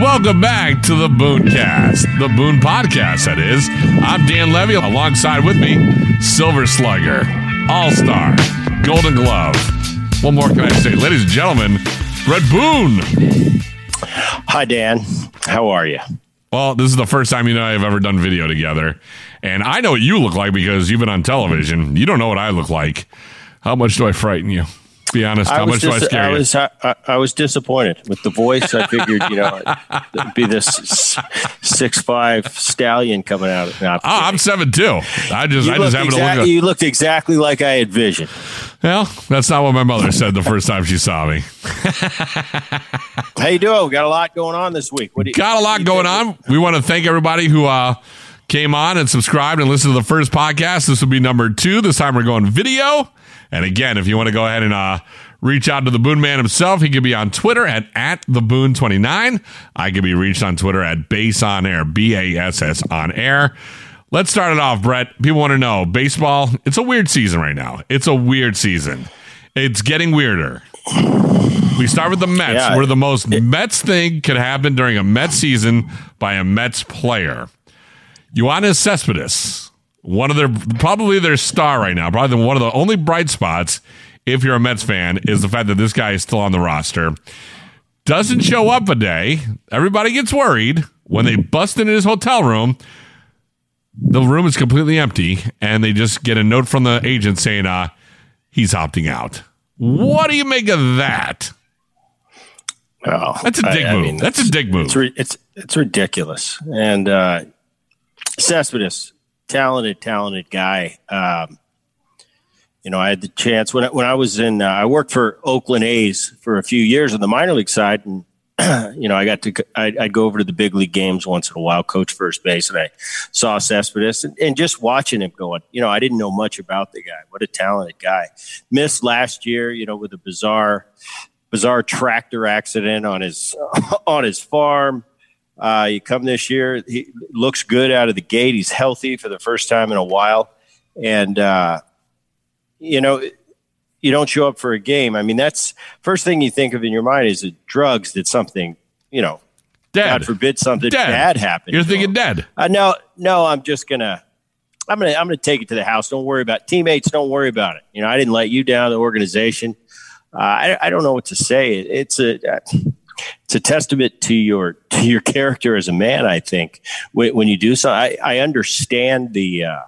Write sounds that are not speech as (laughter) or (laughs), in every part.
Welcome back to the Booncast, the Boone Podcast, that is. I'm Dan Levy, alongside with me, Silver Slugger, All Star, Golden Glove. What more can I say? Ladies and gentlemen, Bret Boone. Hi, Dan. How are you? Well, this is the first time you know I've ever done video together. And I know what you look like because you've been on television. You don't know what I look like. How much do I frighten you? Be honest. How much do I scare I you? was, I, I was disappointed with the voice. I figured, you know, it'd be this six five stallion coming out. No, Oh, I'm seven two. I just you, I just looked happen to look. you looked exactly like I had visioned. well, that's not what my mother said the first time she saw me. How you doing? We got a lot going on this week. What do you, Got a lot going on. We want to thank everybody who uh, came on and subscribed and listened to the first podcast. This will be number two. This time we're going video. And again, if you want to go ahead and uh, reach out to the Boone Man himself, he can be on Twitter at, at the Boone29. I can be reached on Twitter at Bass on Air, B A S S on air. Let's start it off, Bret. People want to know baseball, it's a weird season right now. It's a weird season. It's getting weirder. We start with the Mets, Yeah. where the most Mets thing could happen during a Mets season by a Mets player. Yoenis Cespedes, one of their probably their star right now, probably one of the only bright spots. If you're a Mets fan, is the fact that this guy is still on the roster. Doesn't show up a day. Everybody gets worried when they bust into his hotel room. The room is completely empty, and they just get a note from the agent saying, "Uh, he's opting out." What do you make of that? That's a dick I move. mean, That's a dick move. It's it's it's ridiculous. And uh, Cespedes, talented, talented guy. Um, you know, I had the chance when I, when I was in. Uh, I worked for Oakland A's for a few years on the minor league side, and (clears throat) you know, I got to I'd, I'd go over to the big league games once in a while, coach first base, and I saw Cespedes, and, and just watching him going. You know, I didn't know much about the guy. What a talented guy! Missed last year, you know, with a bizarre bizarre tractor accident on his (laughs) on his farm. Uh, you come this year, he looks good out of the gate. He's healthy for the first time in a while, and uh, you know you don't show up for a game. I mean, that's first thing you think of in your mind is that drugs did something. You know, Dead. God forbid something Dead. bad happened. You're thinking dead. Uh, no, no, I'm just gonna. I'm gonna. I'm gonna take it to the house. Don't worry about teammates. Don't worry about it. You know, I didn't let you down. The organization. Uh, I, I don't know what to say. It's a. It's a testament to your to your (laughs) character as a man. I think when, when you do so, I, I understand the uh,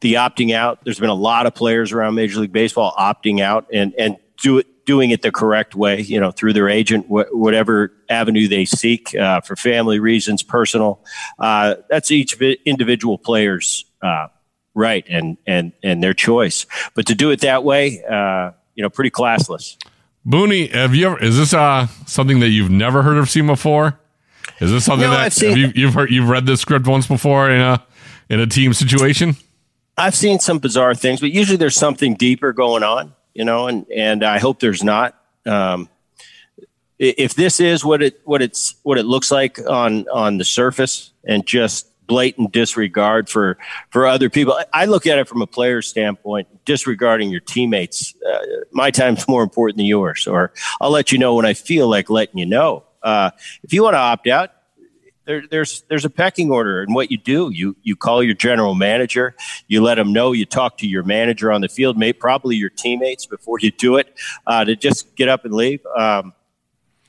the opting out. There's been a lot of players around Major League Baseball opting out and and do it doing it the correct way. You know, through their agent, wh- whatever avenue they seek uh, for family reasons, personal. Uh, that's each individual player's uh, right and and and their choice. But to do it that way, uh, you know, pretty classless. Booney, have you ever? Is this uh something that you've never heard of seen before? Is this something No, that seen- have you, you've heard? You've read this script once before in a in a team situation? I've seen some bizarre things, but usually there's something deeper going on, you know, and and I hope there's not. Um, if this is what it what it's what it looks like on on the surface, and just blatant disregard for for other people, I- look at it from a player's standpoint, disregarding your teammates. Uh, my time's more important than yours, or I'll let you know when I feel like letting you know. Uh, if you want to opt out, there, there's there's a pecking order and what you do you you call your general manager you let them know you talk to your manager on the field may probably your teammates before you do it uh, to just get up and leave um,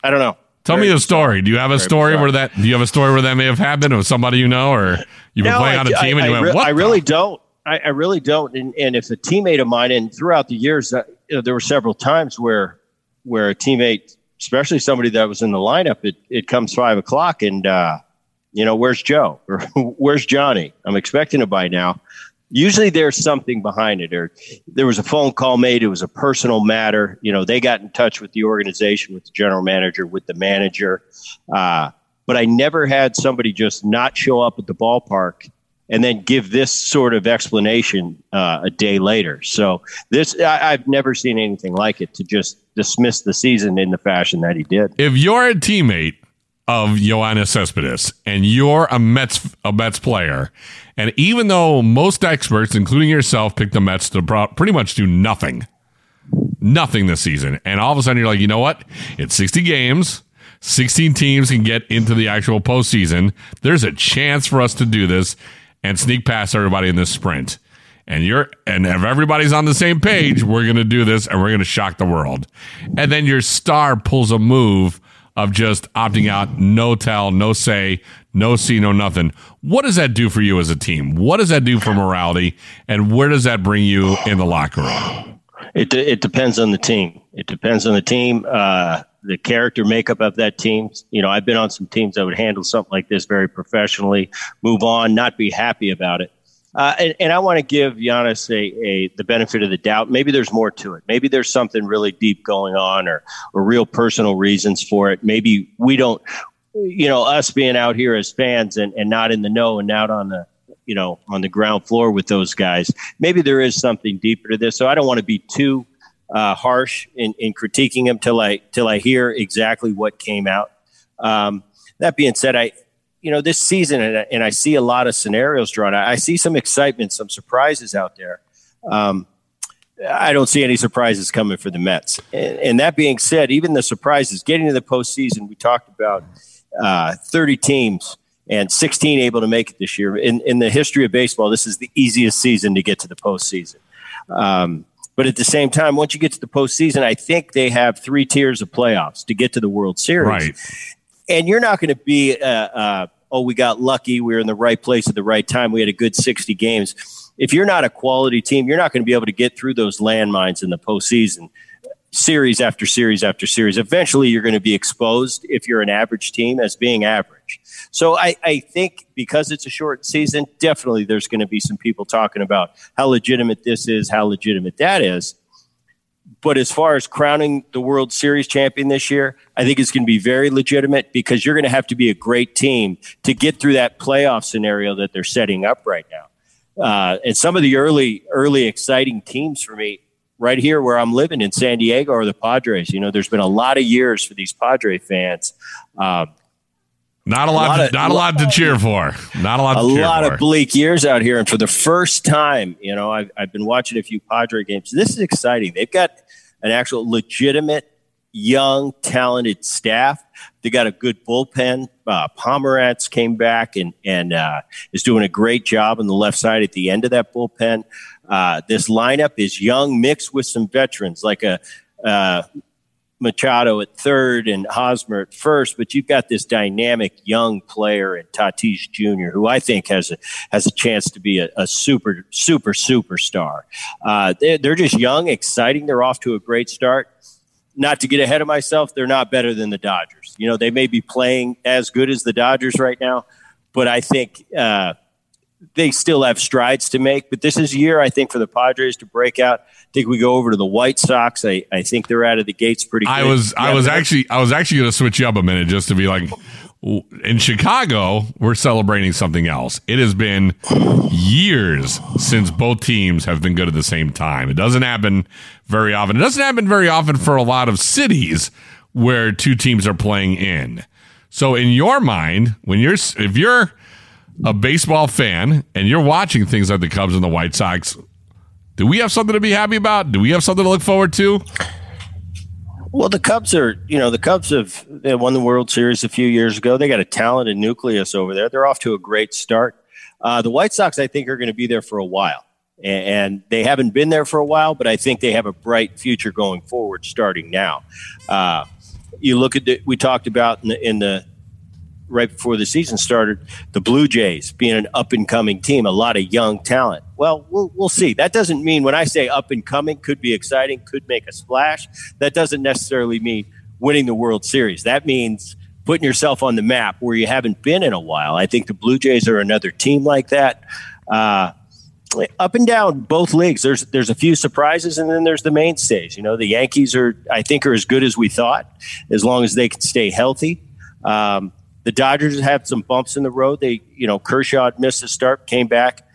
i don't know Tell me a story. Do you have a story bizarre. where that? Do you have a story where that may have happened with somebody you know, or you've been No, playing on a team I, and you I, went, "What?" I the-" really don't I, I really don't and, and if a teammate of mine and throughout the years uh, you know, there were several times where where a teammate especially somebody that was in the lineup it, it comes five o'clock and uh, you know where's joe or (laughs) where's johnny i'm expecting it by now usually there's something behind it or there was a phone call made. It was a personal matter. You know they got in touch with the organization with the general manager with the manager. Uh, but i never had somebody just not show up at the ballpark and then give this sort of explanation uh, a day later. So this I, i've never seen anything like it to just dismiss the season in the fashion that he did. If you're a teammate of Yoenis Cespedes and you're a Mets a Mets player, and even though most experts, including yourself, picked the Mets to pretty much do nothing, nothing this season, and all of a sudden you're like, you know what? It's 60 games. 16 teams can get into the actual postseason. There's a chance for us to do this and sneak past everybody in this sprint. And you're and if everybody's on the same page, we're gonna do this and we're gonna shock the world. And then your star pulls a move of just opting out, no tell, no say, no see, no nothing. What does that do for you as a team? What does that do for morality? And where does that bring you in the locker room? It, it depends on the team. It depends on the team. Uh, the character makeup of that team. You know, I've been on some teams that would handle something like this very professionally, move on, not be happy about it. Uh, and, and, I want to give Yoenis a, a, the benefit of the doubt. Maybe there's more to it. Maybe there's something really deep going on, or or real personal reasons for it. Maybe we don't, you know, us being out here as fans and, and not in the know and out on the you know on the ground floor with those guys. Maybe there is something deeper to this. So I don't want to be too uh, harsh in, in critiquing him till I till I hear exactly what came out. Um, that being said, I you know this season and, and I see a lot of scenarios drawn. I, I see some excitement, some surprises out there. Um, I don't see any surprises coming for the Mets. And, and, that being said, even the surprises getting to the postseason, we talked about uh, 30 teams and 16 able to make it this year. In, in the history of baseball, this is the easiest season to get to the postseason. Um, but at the same time, once you get to the postseason, I think they have three tiers of playoffs to get to the World Series. Right. And you're not going to be, uh, uh, oh, we got lucky. We were in the right place at the right time. We had a good 60 games. If you're not a quality team, you're not going to be able to get through those landmines in the postseason series after series after series. Eventually, you're going to be exposed if you're an average team as being average. So I, I think because it's a short season, definitely there's going to be some people talking about how legitimate this is, how legitimate that is. But as far as crowning the World Series champion this year, I think it's going to be very legitimate because you're going to have to be a great team to get through that playoff scenario that they're setting up right now. Uh, and some of the early, early exciting teams for me right here where I'm living in San Diego are the Padres. You know, there's been a lot of years for these Padre fans. Um, not a lot, a lot to, of, not a lot to cheer for. Not a lot. a lot for. of bleak years out here, and for the first time, you know, I've, I've been watching a few Padre games. This is exciting. They've got an actual legitimate, young, talented staff. They got a good bullpen. Uh, Pomeranz came back and and uh, is doing a great job on the left side at the end of that bullpen. Uh, this lineup is young, mixed with some veterans, like a uh, Machado at third and Hosmer at first, but you've got this dynamic young player in Tatis Jr., who I think has a has a chance to be a, a super super superstar. Uh, they're, they're just young, exciting. They're off to a great start. Not to get ahead of myself, they're not better than the Dodgers. You know, they may be playing as good as the Dodgers right now, but I think. Uh, they still have strides to make, but this is a year I think for the Padres to break out. I think we go over to the White Sox. I, I think they're out of the gates pretty. Good. I was yeah, I was actually I was actually going to switch you up a minute just to be like, in Chicago we're celebrating something else. It has been years since both teams have been good at the same time. It doesn't happen very often. It doesn't happen very often for a lot of cities where two teams are playing in. So in your mind, when you're if you're a baseball fan and you're watching things like the Cubs and the White Sox, do we have something to be happy about? Do we have something to look forward to? Well, the Cubs are, you know, the Cubs have they won the World Series a few years ago. They got a talented nucleus over there. They're off to a great start. Uh, the White Sox, I think, are going to be there for a while. And they haven't been there for a while, but I think they have a bright future going forward starting now. Uh, you look at the, we talked about in the, in the right before the season started, the Blue Jays being an up and coming team, a lot of young talent. Well, well, we'll see. That doesn't mean when I say up and coming, could be exciting, could make a splash. That doesn't necessarily mean winning the World Series. That means putting yourself on the map where you haven't been in a while. I think the Blue Jays are another team like that. Uh, up and down both leagues. There's there's a few surprises, and then there's the mainstays. You know, the Yankees are I think are as good as we thought, as long as they can stay healthy. Um, the Dodgers had some bumps in the road. They, you know, Kershaw missed a start, came back,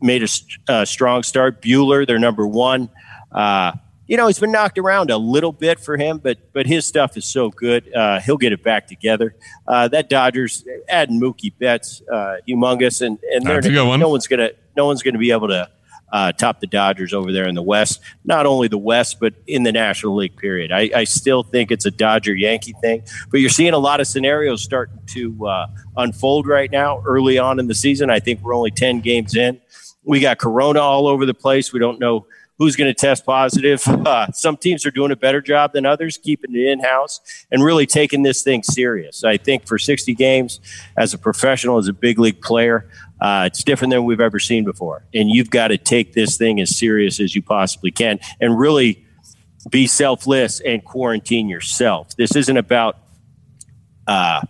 made a uh, strong start. Buehler, their number one. Uh, you know, he's been knocked around a little bit for him, but but his stuff is so good. Uh, he'll get it back together. Uh, that Dodgers adding Mookie Betts, uh, humongous, and and they're, no one's gonna no one's gonna be able to uh, top the Dodgers over there in the West. Not only the West, but in the National League. Period. I, I still think it's a Dodger Yankee thing, but you're seeing a lot of scenarios starting to uh, unfold right now. Early on in the season, I think we're only ten games in. We got Corona all over the place. We don't know who's going to test positive. (laughs) Uh, some teams are doing a better job than others, keeping it in house and really taking this thing serious. I think for 60 games, as a professional, as a big league player, uh, it's different than we've ever seen before. And you've got to take this thing as serious as you possibly can and really be selfless and quarantine yourself. This isn't about uh,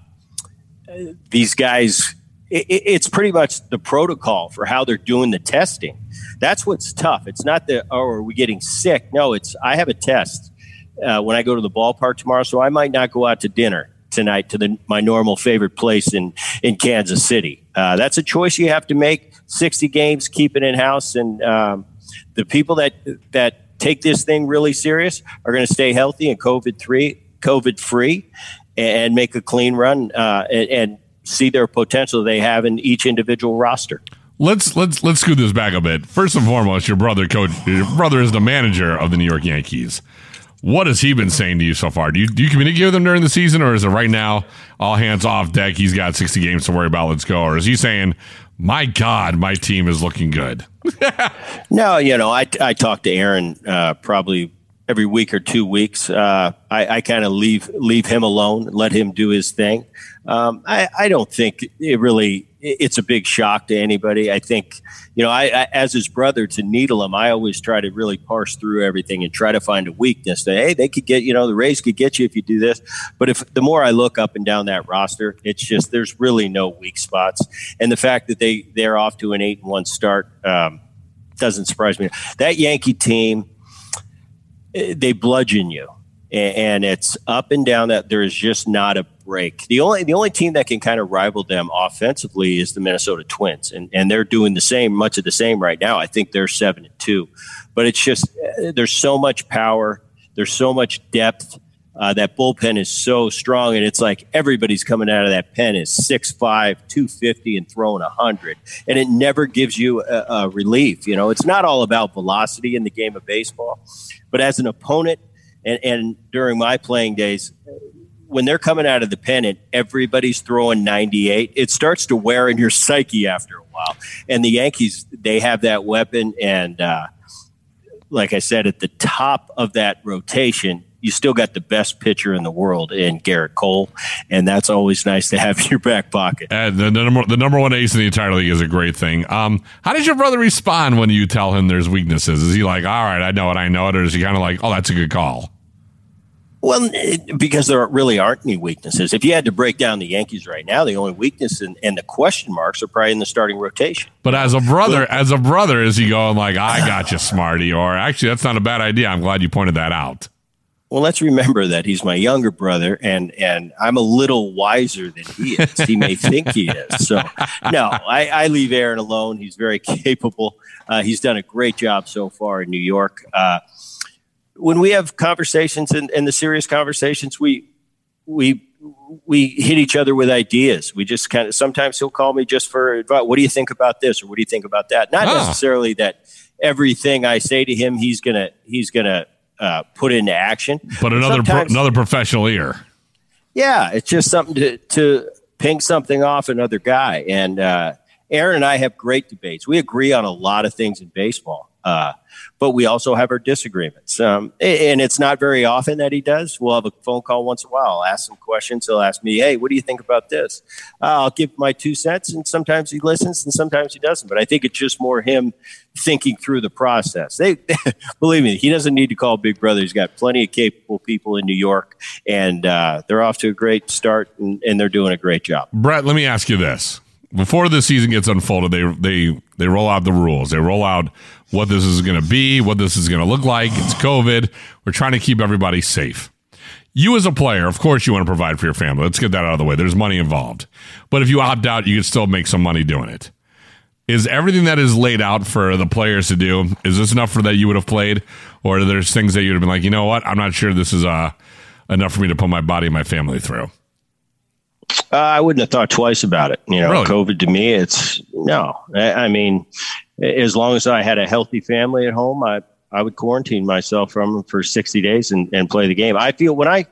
these guys. It, it's pretty much the protocol for how they're doing the testing that's what's tough. It's not that, oh, are we getting sick? No, it's, I have a test uh, when I go to the ballpark tomorrow, so I might not go out to dinner tonight to the, my normal favorite place in, in Kansas City. Uh, that's a choice you have to make. 60 games, keep it in house. And um, the people that, that take this thing really serious are going to stay healthy and COVID free, COVID free, and make a clean run uh, and, and see their potential they have in each individual roster. Let's let's let's scoot this back a bit. First and foremost, your brother coach your brother is the manager of the New York Yankees. What has he been saying to you so far? Do you do you communicate with him during the season, or is it right now all hands off deck? He's got sixty games to worry about. Let's go. Or is he saying, "My God, my team is looking good"? (laughs) no, you know, I I talk to Aaron uh, probably every week or two weeks. Uh, I, I kind of leave leave him alone, let him do his thing. Um, I, I don't think it really it's a big shock to anybody. I think, you know, I, I, as his brother to needle him, I always try to really parse through everything and try to find a weakness that hey, they could get, you know, the Rays could get you if you do this. But if the more I look up and down that roster, it's just there's really no weak spots, and the fact that they they're off to an eight and one start um, doesn't surprise me. That Yankee team, eh, they bludgeon you and it's up and down that there is just not a break. The only the only team that can kind of rival them offensively is the Minnesota Twins, and and they're doing the same, much of the same right now. I think they're seven and two, but it's just uh, there's so much power, there's so much depth. Uh, that bullpen is so strong, and it's like everybody's coming out of that pen is 6'5", 250, and throwing 100. And it never gives you a, a relief. You know, it's not all about velocity in the game of baseball, but as an opponent, and, and during my playing days, when they're coming out of the pennant, everybody's throwing 98. It starts to wear in your psyche after a while. And the Yankees, they have that weapon. And uh, like I said, at the top of that rotation, you still got the best pitcher in the world in Gerrit Cole, and that's always nice to have (laughs) in your back pocket. And the, the, number the number one ace in the entire league is a great thing. Um, how does your brother respond when you tell him there's weaknesses? Is he like, "All right, I know it, I know it," or is he kind of like, "Oh, that's a good call"? Well, because there really aren't any weaknesses. If you had to break down the Yankees right now, the only weakness and, and the question marks are probably in the starting rotation. But as a brother, well, as a brother, is he going like, "I (sighs) got you, Smarty," or actually, that's not a bad idea. I'm glad you pointed that out. Well, let's remember that he's my younger brother, and and I'm a little wiser than he is. he may (laughs) think he is. So, no, I, I leave Aaron alone. He's very (laughs) capable. Uh, he's done a great job so far in New York. Uh, when we have conversations and, and the serious conversations, we we we hit each other with ideas. We just kind of sometimes he'll call me just for advice. What do you think about this, or what do you think about that? Not ah. necessarily that everything I say to him he's gonna he's gonna uh, put into action. But another pro- another professional ear. Yeah, it's just something to to ping something off another guy. And uh, Aaron and I have great debates. We agree on a lot of things in baseball. Uh, but we also have our disagreements. Um, and it's not very often that he does. We'll have a phone call once in a while. I'll ask some questions. He'll ask me, "Hey, what do you think about this?" Uh, I'll give my two cents, and sometimes he listens, and sometimes he doesn't. But I think it's just more him thinking through the process. They, (laughs) believe me, he doesn't need to call Big Brother. He's got plenty of capable people in New York, and uh, they're off to a great start, and, and they're doing a great job. Bret, let me ask you this: before the season gets unfolded, they they they roll out the rules. They roll out what this is going to be, what this is going to look like. It's COVID. We're trying to keep everybody safe. You as a player, of course, you want to provide for your family. Let's get that out of the way. There's money involved, but if you opt out, you can still make some money doing it. Is everything that is laid out for the players to do? Is this enough for that you would have played, or there's things that you'd have been like, you know what, I'm not sure this is uh, enough for me to put my body and my family through. Uh, I wouldn't have thought twice about it. You know, really? COVID to me, it's no. I, I, mean, as long as I had a healthy family at home, I I would quarantine myself from them for 60 days and, and play the game. I feel when I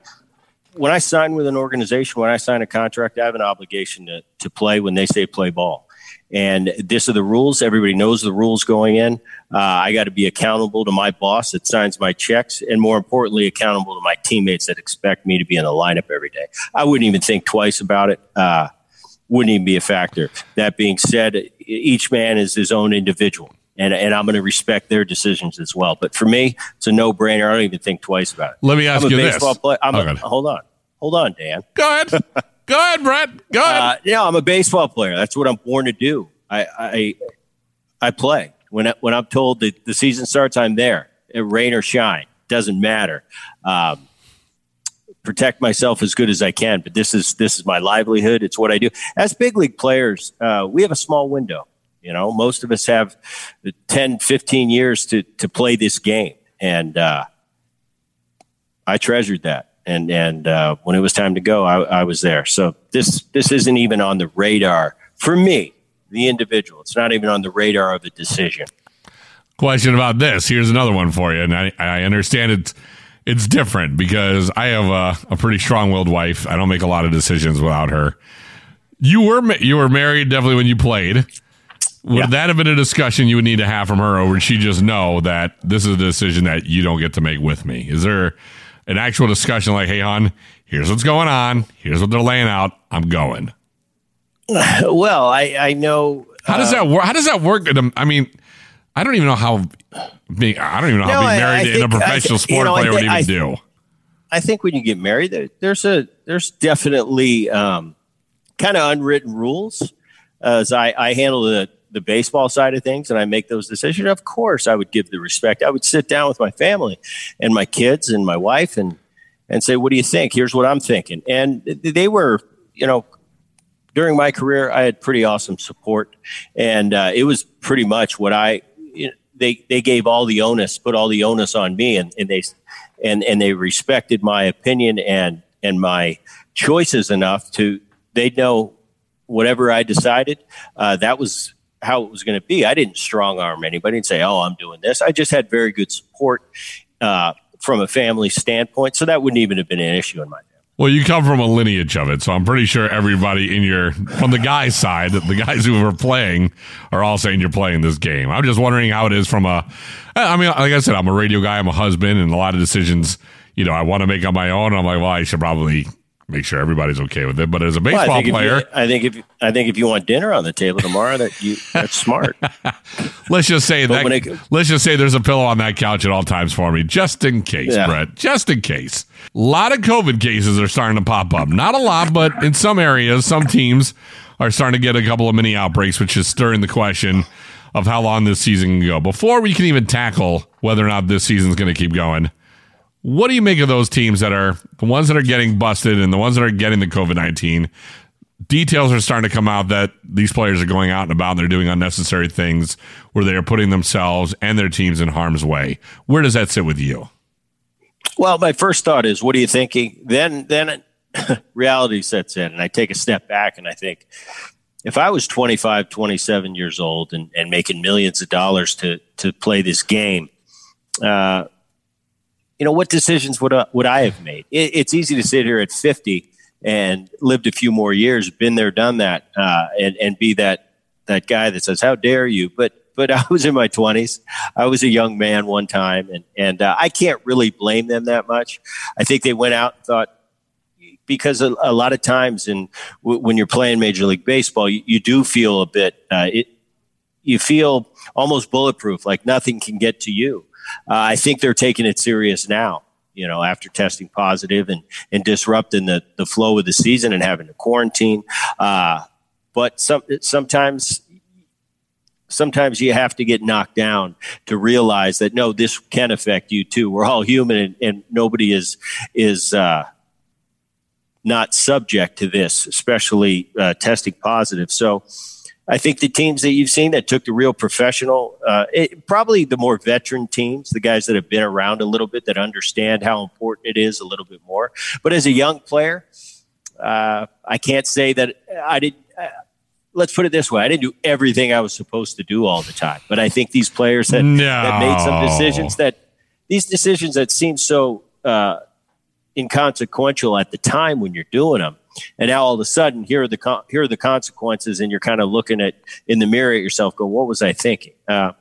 when I sign with an organization, when I sign a contract, I have an obligation to to play when they say play ball. And this are the rules. Everybody knows the rules going in. Uh, I got to be accountable to my boss that signs my checks, and more importantly, accountable to my teammates that expect me to be in the lineup every day. I wouldn't even think twice about it. Uh, wouldn't even be a factor. That being said, each man is his own individual. And, and I'm going to respect their decisions as well. But for me, it's a no brainer. I don't even think twice about it. Let me ask I'm you this. Player. I'm Oh, a, hold on. Hold on, Dan. Go ahead. (laughs) Go ahead, Bret. Go ahead. Uh, yeah, I'm a baseball player. That's what I'm born to do. I I, I play when I, when I'm told that the season starts. I'm there, Uh, rain or shine, doesn't matter. Um, protect myself as good as I can. But this is this is my livelihood. It's what I do. As big league players, uh, we have a small window. You know, most of us have 10, 15 years to to play this game, and uh, I treasured that. And and uh, when it was time to go, I, I was there. So this this isn't even on the radar for me, the individual. It's not even on the radar of a decision. question about this. Here's another one for you, and I, I understand it's it's different because I have a, a pretty strong willed wife. I don't make a lot of decisions without her. You were you were married definitely when you played. Would Yeah. that have been a discussion you would need to have from her, or would she just know that this is a decision that you don't get to make with me? Is there an actual discussion like, "Hey, hon, here's what's going on. Here's what they're laying out. I'm going." (laughs) Well, I I know. How does that work? How does that work? I mean, I don't even know how being I don't even know how No, being I- married I in a think- I professional think- you sport know, I player would even I- do. I think when you get married, there, there's a there's definitely um, kind of unwritten rules. As I, I handle the the baseball side of things, and I make those decisions. Of course, I would give the respect. I would sit down with my family and my kids and my wife, and and say, "What do you think? Here's what I'm thinking." And they were, you know, during my career, I had pretty awesome support, and uh, it was pretty much what I. They they gave all the onus, put all the onus on me, and, and they and and they respected my opinion and and my choices enough to they know whatever I decided, uh, that was how it was going to be. I didn't strong arm anybody and say, "Oh, I'm doing this." I just had very good support uh, from a family standpoint, so that wouldn't even have been an issue in my family. Well, you come from a lineage of it, so I'm pretty sure everybody in your from the guys' side, the guys who are playing, are all saying you're playing this game. I'm just wondering how it is from a. I mean, like I said, I'm a radio guy, I'm a husband, and a lot of decisions, you know, I want to make on my own. I'm like, well, I should probably make sure everybody's okay with it. But as a Well, baseball I think player, you, I think if I think if you want dinner on the table tomorrow, that you that's smart. (laughs) let's just say that it- let's just say there's a pillow on that couch at all times for me, just in case, Yeah. Bret. Just in case. A lot of COVID cases are starting to pop up. Not a lot, but in some areas, some teams are starting to get a couple of mini outbreaks, which is stirring the question of how long this season can go. Before we can even tackle whether or not this season's going to keep going, what do you make of those teams that are the ones that are getting busted and the ones that are getting the COVID 19? Details are starting to come out that these players are going out and about and they're doing unnecessary things where they are putting themselves and their teams in harm's way. Where does that sit with you? Well, my first thought is, what are you thinking? Then, then (laughs) reality sets in, and I take a step back and I think, if I was 25, 27 years old and, and making millions of dollars to to play this game, uh, you know, what decisions would I, would I have made? It, it's easy to sit here at 50 and lived a few more years, been there, done that, uh, and and be that that guy that says, "How dare you?" But but (laughs) I was in my 20s. I was a young man one time, and and uh, I can't really blame them that much. I think they went out and thought because a, a lot of times, in w- when you're playing Major League Baseball, you, you do feel a bit. Uh, it you feel almost bulletproof, like nothing can get to you. Uh, I think they're taking it serious now. You know, after testing positive and and disrupting the the flow of the season and having to quarantine. Uh, but some sometimes sometimes you have to get knocked down to realize that no, this can affect you too. We're all human, and, and nobody is is uh, not subject to this, especially uh, testing positive. So. I think the teams that you've seen that took the real professional, uh, it, probably the more veteran teams, the guys that have been around a little bit, that understand how important it is a little bit more. But as a young player, uh, I can't say that I did. Uh, let's put it this way: I didn't do everything I was supposed to do all the time, but I think these players that, no. that made some decisions that these decisions that seem so uh, inconsequential at the time when you're doing them, and now all of a sudden here are the here are the consequences, and you're kind of looking at in the mirror at yourself, go, "What was I thinking?" Uh,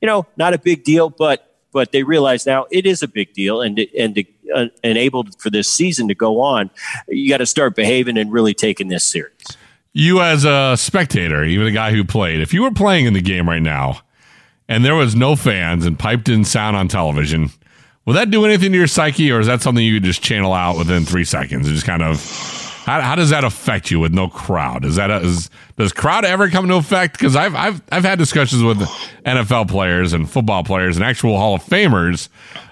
you know, not a big deal, but but they realize now it is a big deal, and and to, uh, enabled for this season to go on, you got to start behaving and really taking this serious. You as a spectator, even a guy who played, if you were playing in the game right now, and there was no fans and piped in sound on television, will that do anything to your psyche, or is that something you could just channel out within three seconds and just kind of how, how does that affect you with no crowd? Is that a, is, does crowd ever come into effect? Because I've I've I've had discussions with NFL players and football players and actual Hall of Famers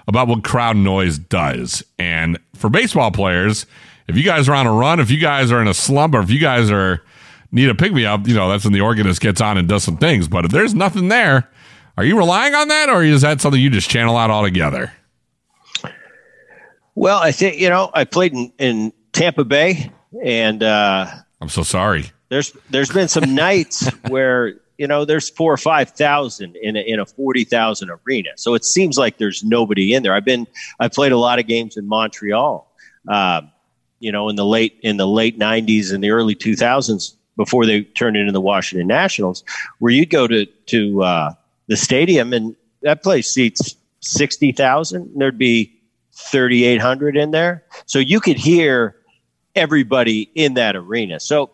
about what crowd noise does. And for baseball players, if you guys are on a run, if you guys are in a slump, or if you guys are need a pick me up, you know that's when the organist gets on and does some things. But if there's nothing there, are you relying on that, or is that something you just channel out altogether? Well, I think you know I played in, in Tampa Bay and uh, I'm so sorry. There's there's been some nights (laughs) where you know there's four or five thousand in a, in a forty thousand arena, so it seems like there's nobody in there. I've been I played a lot of games in Montreal, uh, you know, in the late in the late '90s and the early 2000s before they turned into the Washington Nationals, where you'd go to to uh, the stadium and that place seats sixty thousand, there'd be thirty eight hundred in there, so you could hear everybody in that arena. So,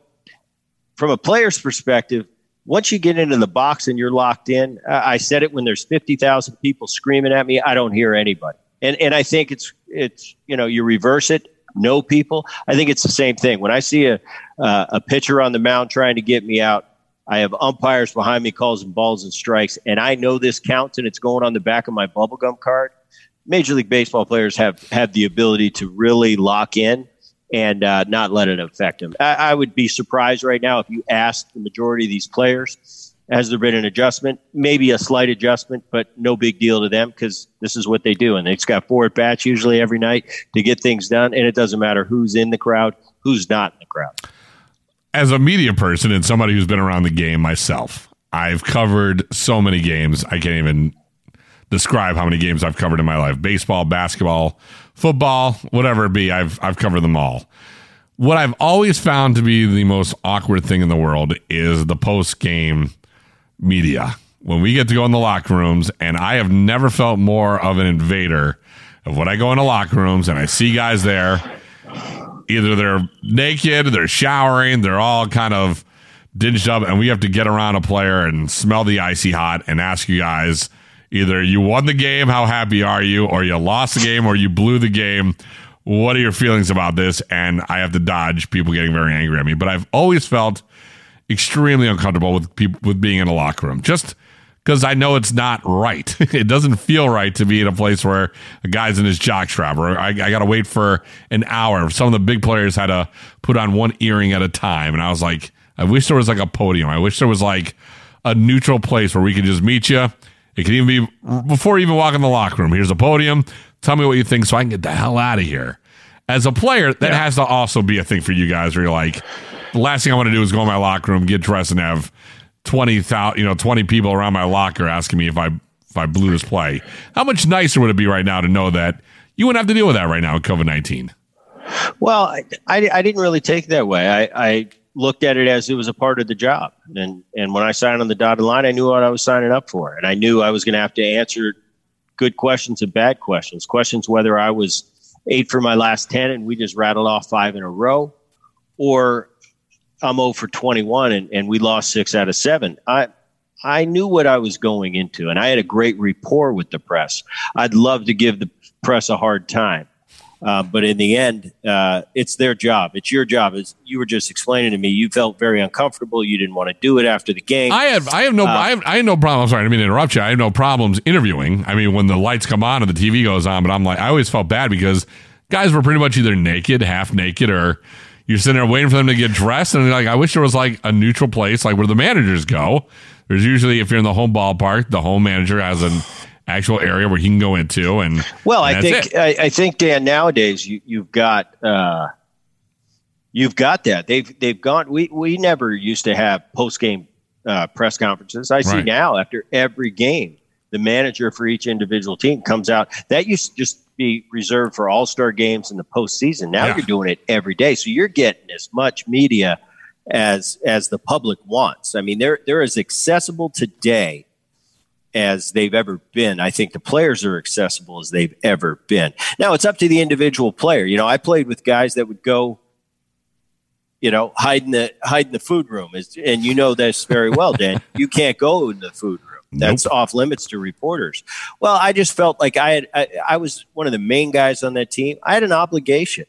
from a player's perspective, once you get into the box and you're locked in, I said it when there's 50,000 people screaming at me, I don't hear anybody. And, and I think it's, it's, you know, you reverse it, no people. I think it's the same thing. When I see a, uh, a pitcher on the mound trying to get me out, I have umpires behind me calls and balls and strikes, and I know this counts and it's going on the back of my bubblegum card. Major League Baseball players have, have the ability to really lock in and uh, not let it affect him. I, I, would be surprised right now if you asked the majority of these players, has there been an adjustment? Maybe a slight adjustment, but no big deal to them because this is what they do. And they've got four at bats usually every night to get things done. And it doesn't matter who's in the crowd, who's not in the crowd. As a media person and somebody who's been around the game myself, I've covered so many games. I can't even describe how many games I've covered in my life baseball, basketball, football, whatever it be, I've I've covered them all. What I've always found to be the most awkward thing in the world is the post game media. When we get to go in the locker rooms, and I have never felt more of an invader of when I go into locker rooms and I see guys there. Either they're naked, they're showering, they're all kind of dinged up, and we have to get around a player and smell the icy hot and ask you guys Either you won the game, how happy are you, or you lost the game, or you blew the game. What are your feelings about this? And I have to dodge people getting very angry at me. But I've always felt extremely uncomfortable with people with being in a locker room. Just because I know it's not right. (laughs) it doesn't feel right to be in a place where a guy's in his jockstrap, or I, I got to wait for an hour. Some of the big players had to put on one earring at a time, and I was like, I wish there was like a podium. I wish there was like a neutral place where we could just meet you it can even be before you even walk in the locker room. Here's a podium. Tell me what you think so I can get the hell out of here. As a player, that yeah. has to also be a thing for you guys where you're like, the last thing I want to do is go in my locker room, get dressed, and have 20,000, you know, 20 people around my locker asking me if I if I blew this play. How much nicer would it be right now to know that you wouldn't have to deal with that right now with COVID 19? Well, I, I, I, didn't really take it that way. I, I looked at it as it was a part of the job. And and when I signed on the dotted line, I knew what I was signing up for, and I knew I was going to have to answer good questions and bad questions. Questions whether I was eight for my last ten and we just rattled off five in a row, or I'm 0 for 21 and, and we lost six out of seven. I I knew what I was going into, and I had a great rapport with the press. I'd love to give the press a hard time. Uh, but in the end, uh, it's their job. It's your job. As you were just explaining to me, you felt very uncomfortable. You didn't want to do it after the game. I have, I have no, uh, I, have, I have no problem. I'm sorry, I didn't mean to interrupt you. I have no problems interviewing. I mean, when the lights come on and the TV goes on, but I'm like, I always felt bad because guys were pretty much either naked, half naked, or you're sitting there waiting for them to get dressed. And like, I wish there was like a neutral place, like where the managers go. There's usually, if you're in the home ballpark, the home manager has an actual area where he can go into and well and i think I, I, think dan nowadays you, you've got uh, You've got that. They've they've gone. We we never used to have post game uh, press conferences. I see Right. now after every game, the manager for each individual team comes out. That used to just be reserved for all star games in the postseason. Now Yeah. you're doing it every day, so you're getting as much media as as the public wants. I mean, they're they're as accessible today as they've ever been. I think the players are accessible as they've ever been. Now it's up to the individual player. You know, I played with guys that would go, you know, hide in the hide in the food room, and you know this very well, Dan. (laughs) you can't go in the food room. That's off limits to reporters. Well, I just felt like I had I, I was one of the main guys on that team. I had an obligation.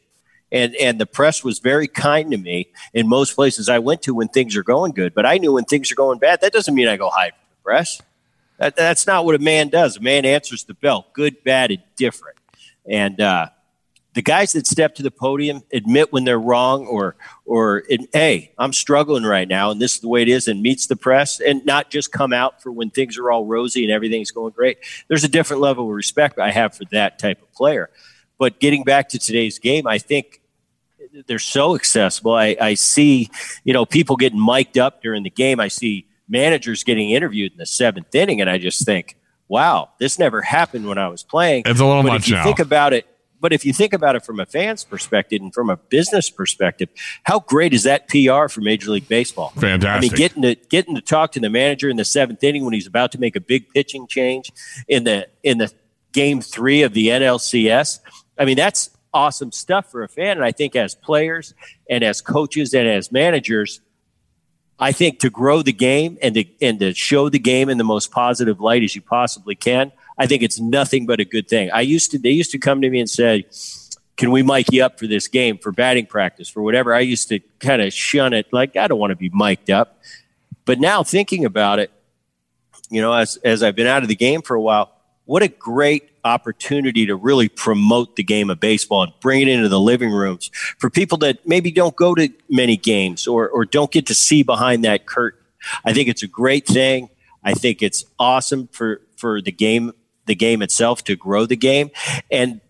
And, and the press was very kind to me in most places I went to when things are going good. But I knew when things are going bad, that doesn't mean I go hide from the press. That, that's not what a man does. A man answers the bell, good, bad, and different. And uh, the guys that step to the podium admit when they're wrong, or or hey i'm struggling right now, and this is the way it is, and meets the press, and not just come out for when things are all rosy and everything's going great. There's a different level of respect I have for that type of player. But getting back to today's game, I think they're so accessible. I, I see, you know, people getting mic'd up during the game. I see managers getting interviewed in the seventh inning, and I just think, wow, this never happened when I was playing. It's a little but much if you now. think about it, but if you think about it from a fan's perspective and from a business perspective, how great is that PR for Major League Baseball? Fantastic. I mean, getting to getting to talk to the manager in the seventh inning when he's about to make a big pitching change in the in the game three of the NLCS. I mean, that's awesome stuff for a fan. And I think as players and as coaches and as managers, I think to grow the game and to and to show the game in the most positive light as you possibly can, I think it's nothing but a good thing. I used to they used to come to me and say, "Can we mic you up for this game for batting practice for whatever?" I used to kind of shun it, like I don't want to be mic'd up. But now thinking about it, you know, as as I've been out of the game for a while, what a great opportunity to really promote the game of baseball and bring it into the living rooms for people that maybe don't go to many games or or don't get to see behind that curtain. I think it's a great thing. I think it's awesome for for the game the game itself to grow the game. And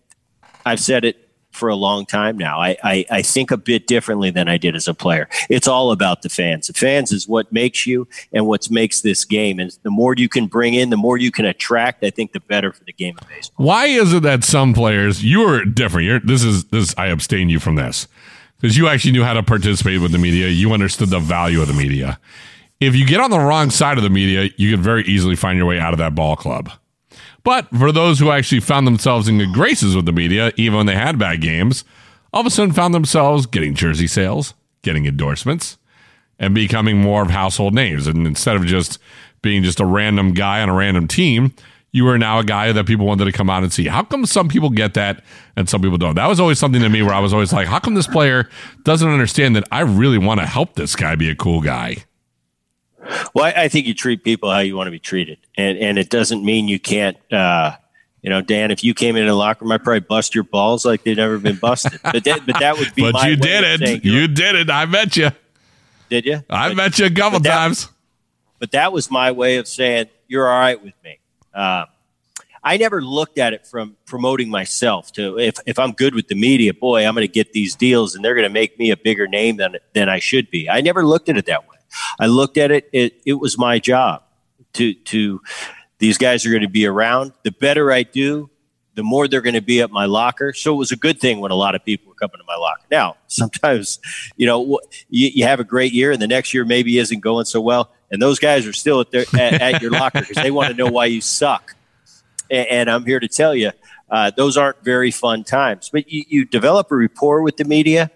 I've said it for a long time now. I, I, I think a bit differently than I did as a player. It's all about the fans. The fans is what makes you and what makes this game. And the more you can bring in, the more you can attract, I think the better for the game of baseball. Why is it that some players you are different? You're this is this I abstain you from this because you actually knew how to participate with the media. You understood the value of the media. If you get on the wrong side of the media, you can very easily find your way out of that ball club. But for those who actually found themselves in good graces with the media, even when they had bad games, all of a sudden found themselves getting jersey sales, getting endorsements, and becoming more of household names. And instead of just being just a random guy on a random team, you are now a guy that people wanted to come out and see. How come some people get that and some people don't? That was always something to me where I was always like, how come this player doesn't understand that I really want to help this guy be a cool guy? Well, I, I think you treat people how you want to be treated, and and it doesn't mean you can't. Uh, you know, Dan, if you came into the locker room, I'd probably bust your balls like they've never been busted. But that, but that would be. (laughs) But you did it. You did it. I met you. did you? I But- met you a couple but that- times. but that was my way of saying you're all right with me. Uh, I never looked at it from promoting myself to if, if I'm good with the media, boy, I'm going to get these deals and they're going to make me a bigger name than than I should be. I never looked at it that way. I looked at it it, it was my job to to these guys are going to be around. The better I do, the more they're going to be at my locker. So it was a good thing when a lot of people were coming to my locker. Now, (laughs) sometimes, you know, you, you have a great year and the next year maybe isn't going so well. And those guys are still at, their, at, at your locker because they want to know why you suck. And, and I'm here to tell you, uh, those aren't very fun times. But you, you develop a rapport with the media.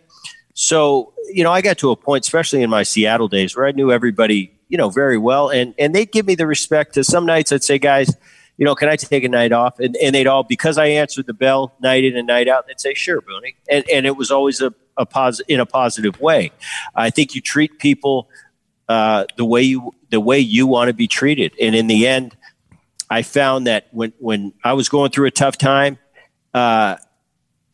So, you know, I got to a point, especially in my Seattle days, where I knew everybody, you know, very well. And, and they'd give me the respect to some nights I'd say, guys, you know, can I take a night off? And, and they'd all, because I answered the bell night in and night out, they'd say, sure, Booney. And, and it was always a, a pos- in a positive way. I think you treat people uh, the way you the way you want to be treated. And in the end, I found that when when I was going through a tough time, uh,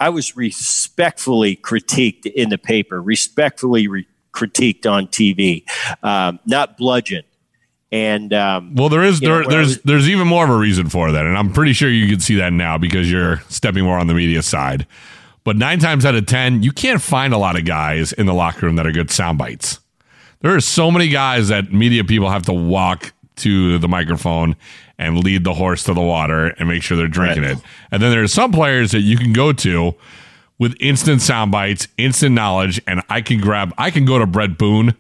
I was respectfully critiqued in the paper, respectfully re- critiqued on TV, um, not bludgeoned. And um, Well, there is know, there, I there's was- there's even more of a reason for that, and I'm pretty sure you can see that now because you're stepping more on the media side. But nine times out of 10, you can't find a lot of guys in the locker room that are good sound bites. There are so many guys that media people have to walk to the microphone and lead the horse to the water and make sure they're drinking right. it. And then there's some players that you can go to with instant sound bites, instant knowledge, and I can grab, I can go to Bret Boone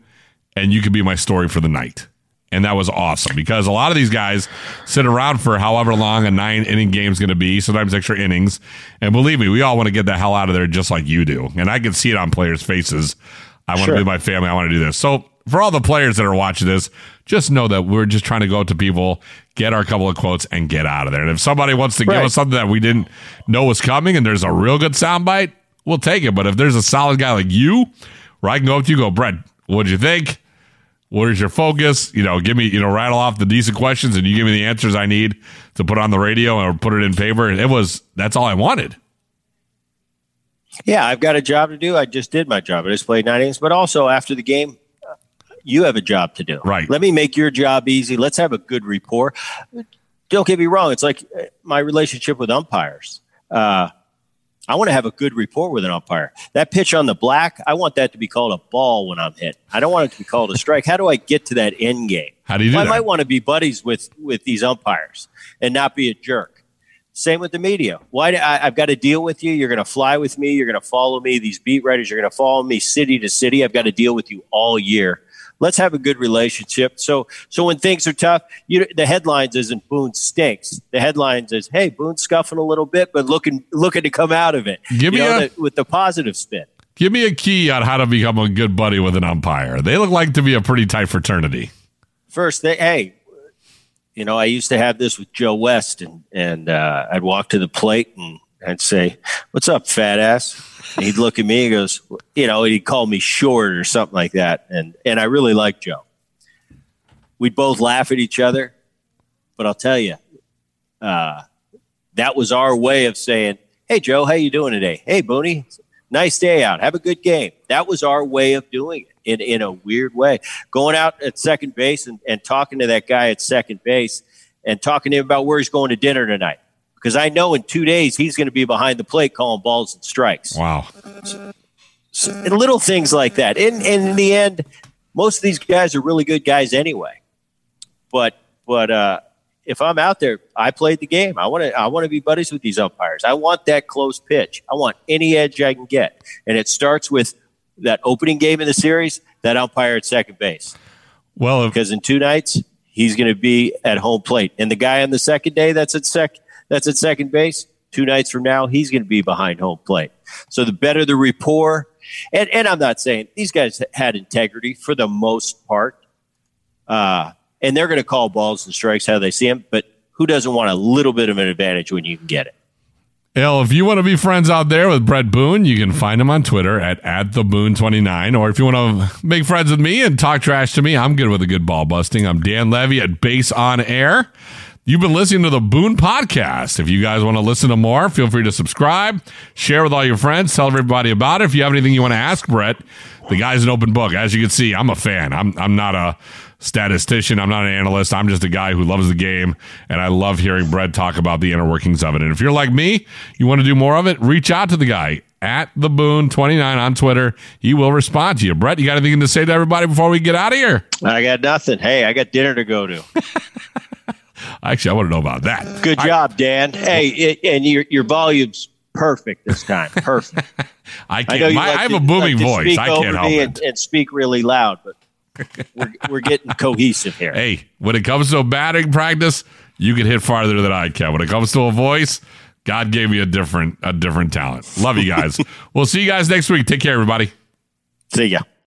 and you could be my story for the night. And that was awesome because a lot of these guys sit around for however long a nine inning game is going to be, sometimes extra innings. And believe me, we all want to get the hell out of there just like you do. And I can see it on players' faces. I want sure. to be my family. I want to do this. So for all the players that are watching this, just know that we're just trying to go to people, get our couple of quotes, and get out of there. And if somebody wants to right. give us something that we didn't know was coming and there's a real good soundbite, we'll take it. But if there's a solid guy like you, where I can go up to you, go, Bret, what'd you think? What is your focus? You know, give me, you know, rattle off the decent questions and you give me the answers I need to put on the radio or put it in paper. And it was, that's all I wanted. Yeah, I've got a job to do. I just did my job. I just played nine innings, but also after the game, you have a job to do. Right. Let me make your job easy. Let's have a good rapport. Don't get me wrong. It's like uh, my relationship with umpires. Uh, I want to have a good rapport with an umpire. That pitch on the black, I want that to be called a ball when I'm hit. I don't want it to be called a strike. How do I get to that end game? How do you do well, that? I might want to be buddies with with these umpires and not be a jerk. Same with the media. Why do I, I've got to deal with you? You're going to fly with me. You're going to follow me. These beat writers, you're going to follow me city to city. I've got to deal with you all year let's have a good relationship. So, so when things are tough, you, the headlines isn't Boone stinks. The headlines is, hey, Boone's scuffing a little bit, but looking looking to come out of it. Give me know, a, the, with the positive spin. Give me a key on how to become a good buddy with an umpire. They look like to be a pretty tight fraternity. First, they, hey, you know, I used to have this with Joe West, and and uh, I'd walk to the plate and I'd say, "What's up, fat ass?" And he'd look at me and goes, you know, he'd call me short or something like that. And and I really liked Joe. We'd both laugh at each other, but I'll tell you, uh, that was our way of saying, "Hey, Joe, how you doing today? Hey, Booney, nice day out. Have a good game." That was our way of doing it in in a weird way. Going out at second base and, and talking to that guy at second base and talking to him about where he's going to dinner tonight because I know in two days he's going to be behind the plate calling balls and strikes. Wow. So, and little things like that. And, and in the end, most of these guys are really good guys anyway. But but uh, if I'm out there, I played the game. I want to I want to be buddies with these umpires. I want that close pitch. I want any edge I can get. And it starts with that opening game in the series, that umpire at second base. Well, because in two nights he's going to be at home plate, and the guy on the second day that's at sec that's at second base. Two nights from now, he's going to be behind home plate. So the better the rapport, and, and I'm not saying these guys had integrity for the most part, uh, and they're going to call balls and strikes how they see them. But who doesn't want a little bit of an advantage when you can get it? Well, if you want to be friends out there with Bret Boone, you can find him on Twitter at, at the Boone29. Or if you want to make friends with me and talk trash to me, I'm good with a good ball busting. I'm Dan Levy at Base on Air. You've been listening to the Boone Podcast. If you guys want to listen to more, feel free to subscribe, share with all your friends, tell everybody about it. If you have anything you want to ask Bret, the guy's an open book. As you can see, I'm a fan. I'm I'm not a statistician. I'm not an analyst. I'm just a guy who loves the game, and I love hearing Bret talk about the inner workings of it. And if you're like me, you want to do more of it, reach out to the guy at the Boone 29 on Twitter. He will respond to you. Brett, you got anything to say to everybody before we get out of here? I got nothing. Hey, I got dinner to go to. (laughs) Actually, I want to know about that. Good job, Dan. Hey, it, and your your volume's perfect this time. Perfect. (laughs) I can't. I, my, like I have to, a booming like voice. I can't help it. And, and, speak really loud, but we're, we're getting (laughs) cohesive here. Hey, when it comes to a batting practice, you can hit farther than I can. When it comes to a voice, God gave me a different a different talent. Love you guys. (laughs) we'll see you guys next week. Take care, everybody. See ya.